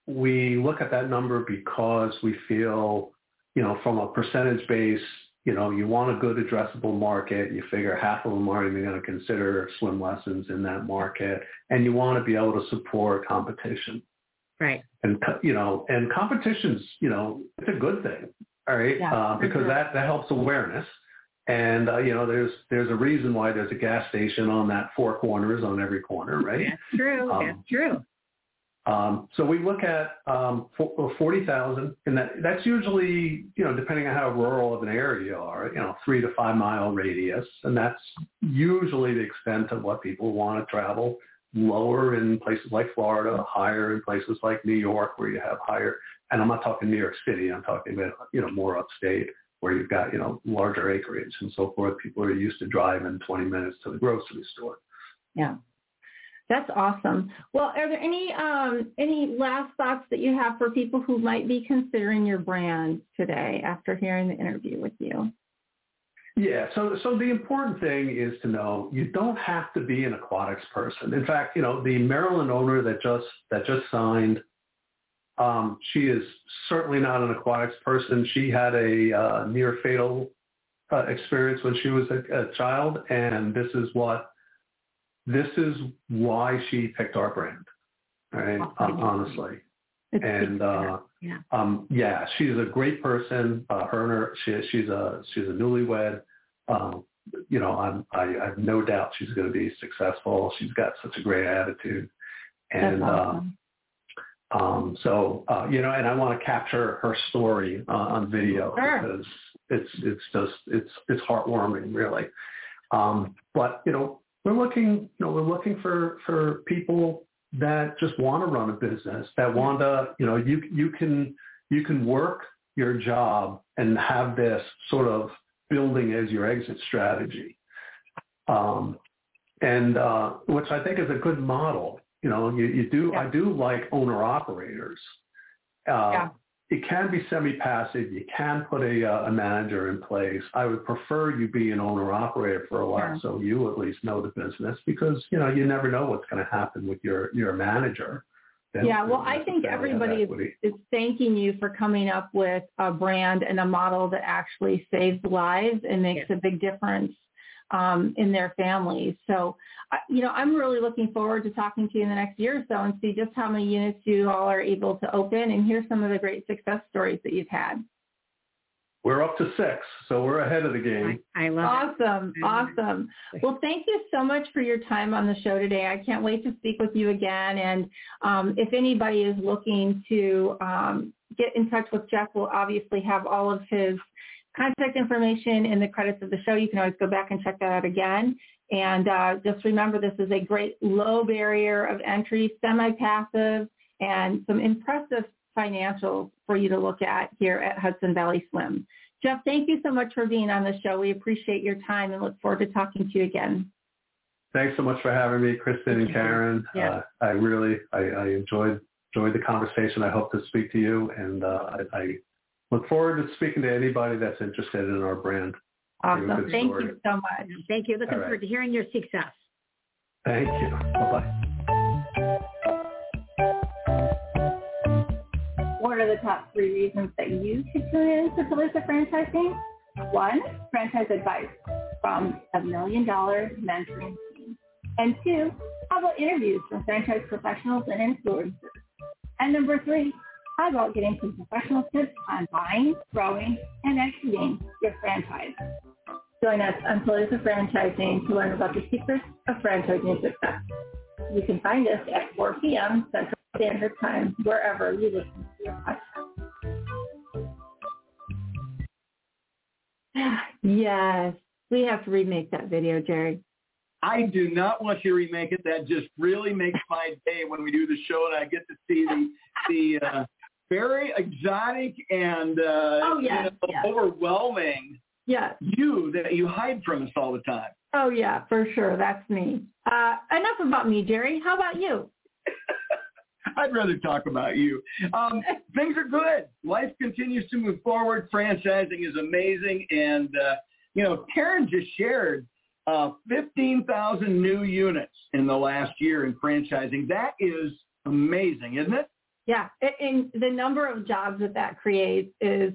we look at that number because we feel, you know, from a percentage base, you know, you want a good addressable market. You figure half of them aren't even going to consider swim lessons in that market, and you want to be able to support competition. Right. And you know, and competition's, you know, it's a good thing. All right, Yeah, uh, because sure. that that helps awareness. And uh, you know, there's there's a reason why there's a gas station on that four corners on every corner, right? That's true. Um, That's true. Um, so we look at um, for- 40,000, and that, that's usually, you know, depending on how rural of an area you are, you know, three to five mile radius, and that's usually the extent of what people want to travel. Lower in places like Florida, higher in places like New York, where you have higher. And I'm not talking New York City. I'm talking about, you know, more upstate, where you've got, you know, larger acreage and so forth. People are used to driving 20 minutes to the grocery store. Yeah. That's awesome. Well, are there any um, any last thoughts that you have for people who might be considering your brand today after hearing the interview with you? Yeah, so so the important thing is to know you don't have to be an aquatics person. In fact, you know, the Maryland owner that just that just signed, um, she is certainly not an aquatics person. She had a uh, near fatal uh, experience when she was a, a child, and this is what this is why she picked our brand. Right, um, honestly. It's And uh, Yeah. um, yeah, she's a great person. Uh, her and her, she, she's a she's a newlywed. Um, you know, I'm, I, I have no doubt she's going to be successful. She's got such a great attitude, and uh, um, so uh, you know, and I want to capture her story uh, on video Sure. because it's it's just it's it's heartwarming, really. Um, but you know, we're looking you know we're looking for for people that just want to run a business that want to you know you you can you can work your job and have this sort of building as your exit strategy. Um, and uh, which I think is a good model. You know, you, you do Yeah. I do like owner operators. Uh, Yeah. It can be semi-passive. You can put a, uh, a manager in place. I would prefer you be an owner operator for a while, so you at least know the business because you know you never know what's going to happen with your your manager. They don't Yeah, well, I think everybody is, is thanking you for coming up with a brand and a model that actually saves lives and makes a big difference um, in their families. So, you know, I'm really looking forward to talking to you in the next year or so and see just how many units you all are able to open and hear some of the great success stories that you've had. We're up to six, so we're ahead of the game. I, I love Awesome. Mhm. Awesome. Well, thank you so much for your time on the show today. I can't wait to speak with you again. And um, if anybody is looking to um, get in touch with Jeff, we'll obviously have all of his contact information in the credits of the show. You can always go back and check that out again. And uh, just remember, this is a great low barrier of entry, semi-passive, and some impressive financials for you to look at here at Hudson Valley Swim. Jeff, thank you so much for being on the show. We appreciate your time and look forward to talking to you again. Thanks so much for having me, Kristin and Karen. Yeah. Uh, I really, I, I enjoyed enjoyed the conversation. I hope to speak to you, and uh, I, I look forward to speaking to anybody that's interested in our brand. Awesome. Thank story. you so much. Thank you. Looking All right. forward to hearing your success. Thank you. Bye bye. What are the top three reasons that you should tune in to Pillars of Franchising? One, franchise advice from a million dollar mentoring team. And two, how about interviews from franchise professionals and influencers? And number three, how about getting some professional tips on buying, growing, and exiting your franchise? Join us on Pillars of Franchising to learn about the secrets of franchising success. You can find us at 4 p.m. Central Standard Time, wherever you listen to your podcast. [SIGHS] Yes, we have to remake that video, Jerry. I do not want you to remake it. That just really makes my day when we do the show and I get to see the the uh, very exotic and uh, Oh, you know, overwhelming Yes. you that you hide from us all the time. Oh, yeah, for sure. That's me. Uh, enough about me, Jerry. How about you? [LAUGHS] I'd rather talk about you. Um, [LAUGHS] things are good. Life continues to move forward. Franchising is amazing, and uh, you know, Karen just shared uh, 15,000 new units in the last year in franchising. That is amazing, isn't it? Yeah, and the number of jobs that that creates is,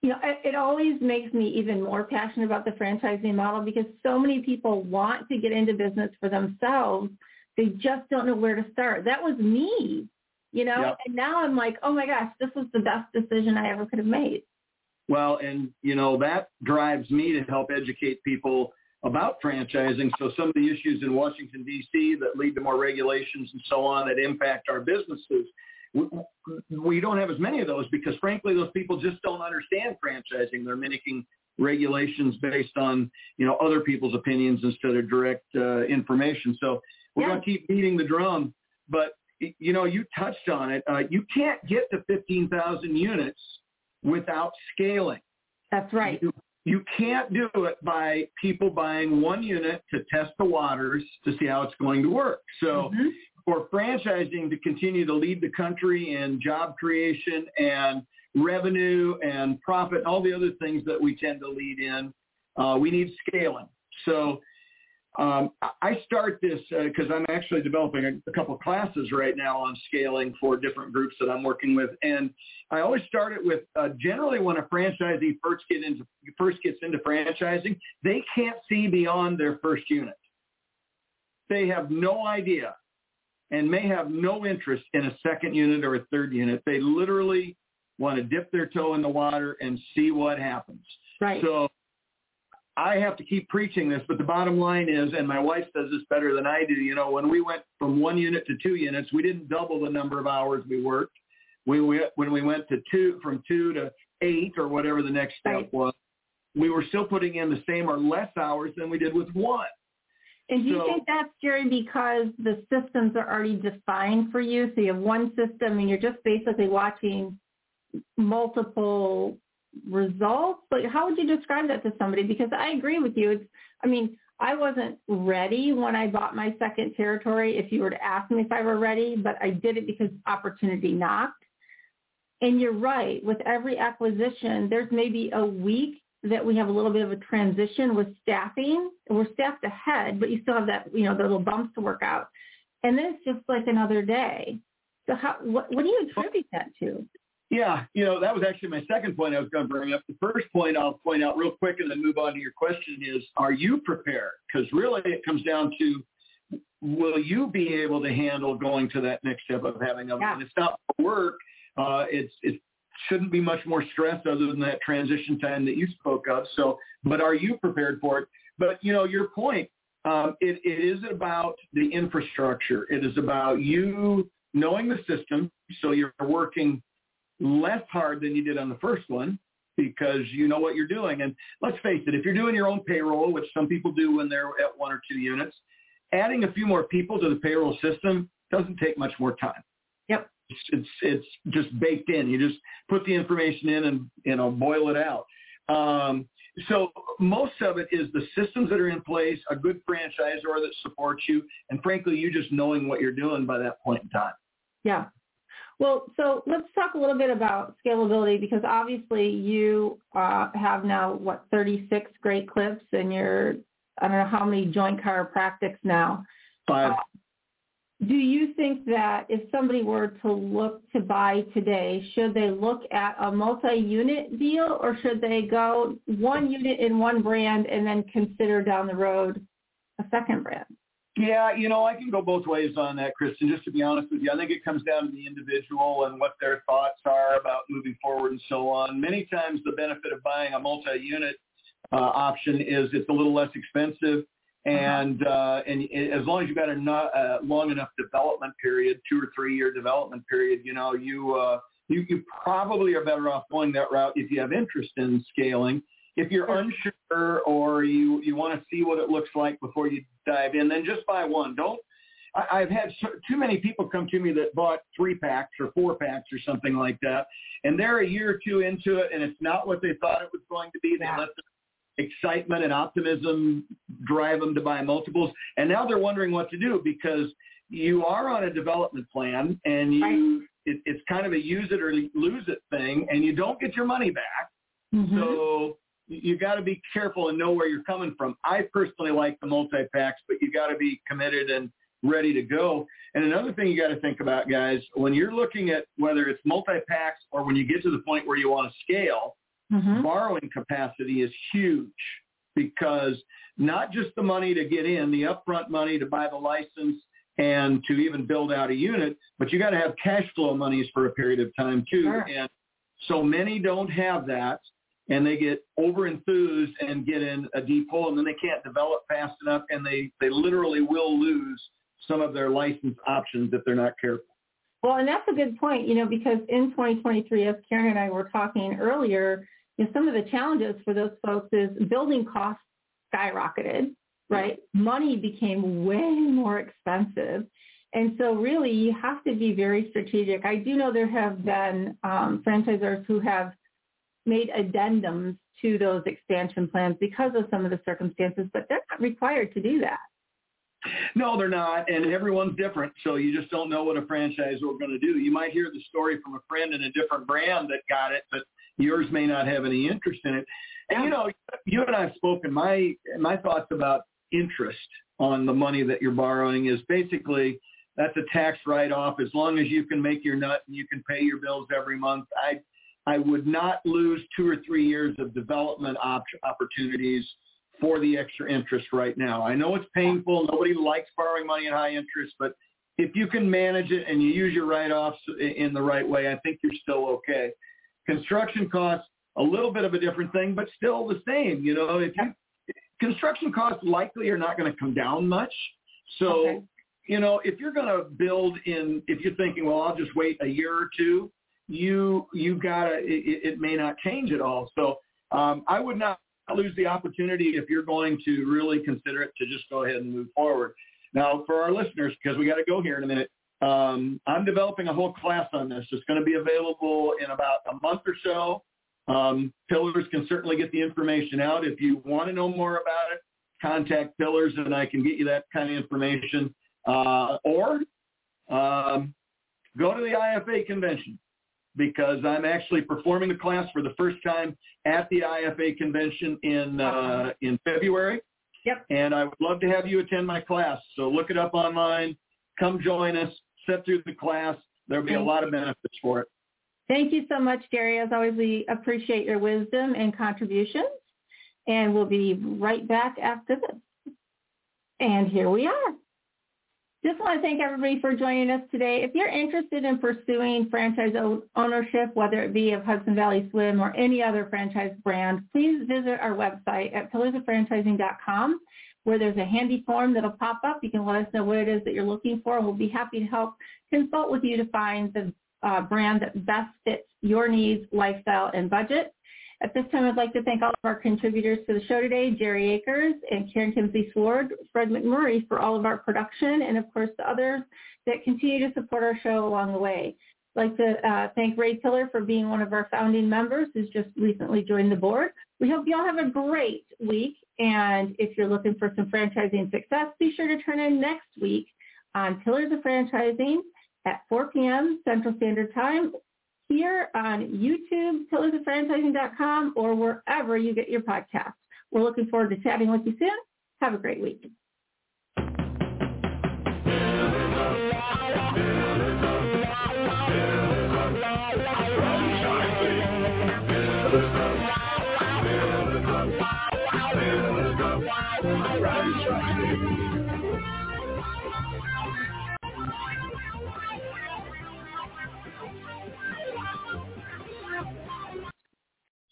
you know, it, always makes me even more passionate about the franchising model because so many people want to get into business for themselves. They just don't know where to start. That was me, you know, Yep. and now I'm like, oh my gosh, this was the best decision I ever could have made. Well, and you know that drives me to help educate people about franchising. So some of the issues in Washington D.C. that lead to more regulations and so on that impact our businesses, we, we don't have as many of those because frankly, those people just don't understand franchising. They're making regulations based on you know other people's opinions instead of direct uh, information. So we're Yeah. going to keep beating the drum, but you know you touched on it. Uh, you can't get to 15,000 units without scaling. That's right. You, you can't do it by people buying one unit to test the waters to see how it's going to work. So Mhm. for franchising to continue to lead the country in job creation and revenue and profit and all the other things that we tend to lead in, uh, we need scaling. So um, I- start this because I'm actually developing a, a couple of classes right now on scaling for different groups that I'm working with, and I always start it with uh, generally when a franchisee first get into first gets into franchising, they can't see beyond their first unit. They have no idea and may have no interest in a second unit or a third unit. They literally want to dip their toe in the water and see what happens. Right. So I have to keep preaching this, but the bottom line is, and my wife does this better than I do, you know, when we went from one unit to two units, we didn't double the number of hours we worked. We, we when we went to two, from two to eight or whatever the next step Right. was, we were still putting in the same or less hours than we did with one. And do you So- think that's, Jerry, because the systems are already defined for you? So you have one system and you're just basically watching multiple results? Like how would you describe that to somebody? Because I agree with you. It's, I mean, I wasn't ready when I bought my second territory. If you were to ask me if I were ready, but I did it because opportunity knocked. And you're right. With every acquisition, there's maybe a week that we have a little bit of a transition with staffing. We're staffed ahead, but you still have that, you know, the little bumps to work out. And then it's just like another day. So how, what, what do you attribute that to? Yeah, you know, that was actually my second point I was going to bring up. The first point I'll point out real quick and then move on to your question is, are you prepared? Because really it comes down to, will you be able to handle going to that next step of having a, Yeah. and it's not work. Uh, it's, it shouldn't be much more stress other than that transition time that you spoke of. So, but are you prepared for it? But, you know, your point, um, it, it is about the infrastructure. It is about you knowing the system. So you're working less hard than you did on the first one because you know what you're doing. And let's face it, if you're doing your own payroll, which some people do when they're at one or two units, adding a few more people to the payroll system doesn't take much more time. Yep. It's it's, it's just baked in. You just put the information in and you know boil it out. Um, so most of it is the systems that are in place, a good franchisor that supports you, and frankly, you just knowing what you're doing by that point in time. Yeah. Well, so let's talk a little bit about scalability because obviously you uh, have now, what, 36 Great Clips and you're, I don't know how many joint chiropractics now. Five. Do you think that if somebody were to look to buy today, should they look at a multi-unit deal or should they go one unit in one brand and then consider down the road a second brand? Yeah, you know, I can go both ways on that, Kristin. Just to be honest with you, I think it comes down to the individual and what their thoughts are about moving forward and so on. Many times, the benefit of buying a multi-unit uh, option is it's a little less expensive, and uh, and as long as you've got a not, uh, long enough development period, two or three year development period, you know, you uh, you you probably are better off going that route if you have interest in scaling. If you're unsure or you you want to see what it looks like before you dive in, then just buy one. Don't. I, I've had so, too many people come to me that bought three packs or four packs or something like that, and they're a year or two into it, and it's not what they thought it was going to be. They Yeah. let the excitement and optimism drive them to buy multiples, and now they're wondering what to do because you are on a development plan, and you it, it's kind of a use it or lose it thing, and you don't get your money back. Mm-hmm. So you got to be careful and know where you're coming from. I personally like the multi-packs, but you got to be committed and ready to go. And another thing you got to think about, guys, when you're looking at whether it's multi-packs or when you get to the point where you want to scale, Mhm. borrowing capacity is huge because not just the money to get in, the upfront money to buy the license and to even build out a unit, but you got to have cash flow monies for a period of time too. Sure. And so many don't have that and they get over enthused and get in a deep hole and then they can't develop fast enough and they, they literally will lose some of their license options if they're not careful. Well, and that's a good point, you know, because in 2023, as Karen and I were talking earlier, you know, some of the challenges for those folks is building costs skyrocketed, right? Money became way more expensive. And so really you have to be very strategic. I do know there have been um, franchisors who have made addendums to those expansion plans because of some of the circumstances, but they're not required to do that. No, they're not, and everyone's different, so you just don't know what a franchisor is going to do. You might hear the story from a friend in a different brand that got it, but yours may not have any interest in it. And you know, you and I have spoken. My my thoughts about interest on the money that you're borrowing is basically that's a tax write-off as long as you can make your nut and you can pay your bills every month. I I would not lose two or three years of development op- opportunities for the extra interest right now. I know it's painful. Nobody likes borrowing money at high interest, but if you can manage it and you use your write-offs in the right way, I think you're still okay. Construction costs, a little bit of a different thing, but still the same. You know, if you construction costs likely are not going to come down much. So, Okay. you know, if you're going to build in, if you're thinking, well, I'll just wait a year or two, you you gotta it, it may not change at all. So um, I would not lose the opportunity if you're going to really consider it to just go ahead and move forward. Now, for our listeners, because we got to go here in a minute, um, I'm developing a whole class on this. It's going to be available in about a month or so. Um, Pillars can certainly get the information out. If you want to know more about it, contact Pillars and I can get you that kind of information. Uh, or um, go to the IFA convention because I'm actually performing the class for the first time at the IFA convention in uh, in February. Yep. And I would love to have you attend my class. So look it up online. Come join us. Sit through the class. There'll be a lot of benefits for it. Thank you so much, Gary. As always, we appreciate your wisdom and contributions. And we'll be right back after this. And here we are. Just want to thank everybody for joining us today. If you're interested in pursuing franchise ownership, whether it be of Hudson Valley Swim or any other franchise brand, please visit our website at pillarsoffranchising.com where there's a handy form that'll pop up. You can let us know what it is that you're looking for. We'll be happy to help consult with you to find the uh, brand that best fits your needs, lifestyle, and budget. At this time, I'd like to thank all of our contributors to the show today, Jerry Akers and Karen Kimsey Sward, Fred McMurray for all of our production, and of course the others that continue to support our show along the way. I'd like to uh, thank Ray Tiller for being one of our founding members who's just recently joined the board. We hope you all have a great week, and if you're looking for some franchising success, be sure to turn in next week on Pillars of Franchising at 4 p.m. Central Standard Time here on YouTube, pillarsoffranchising.com, or wherever you get your podcasts. We're looking forward to chatting with you soon. Have a great week.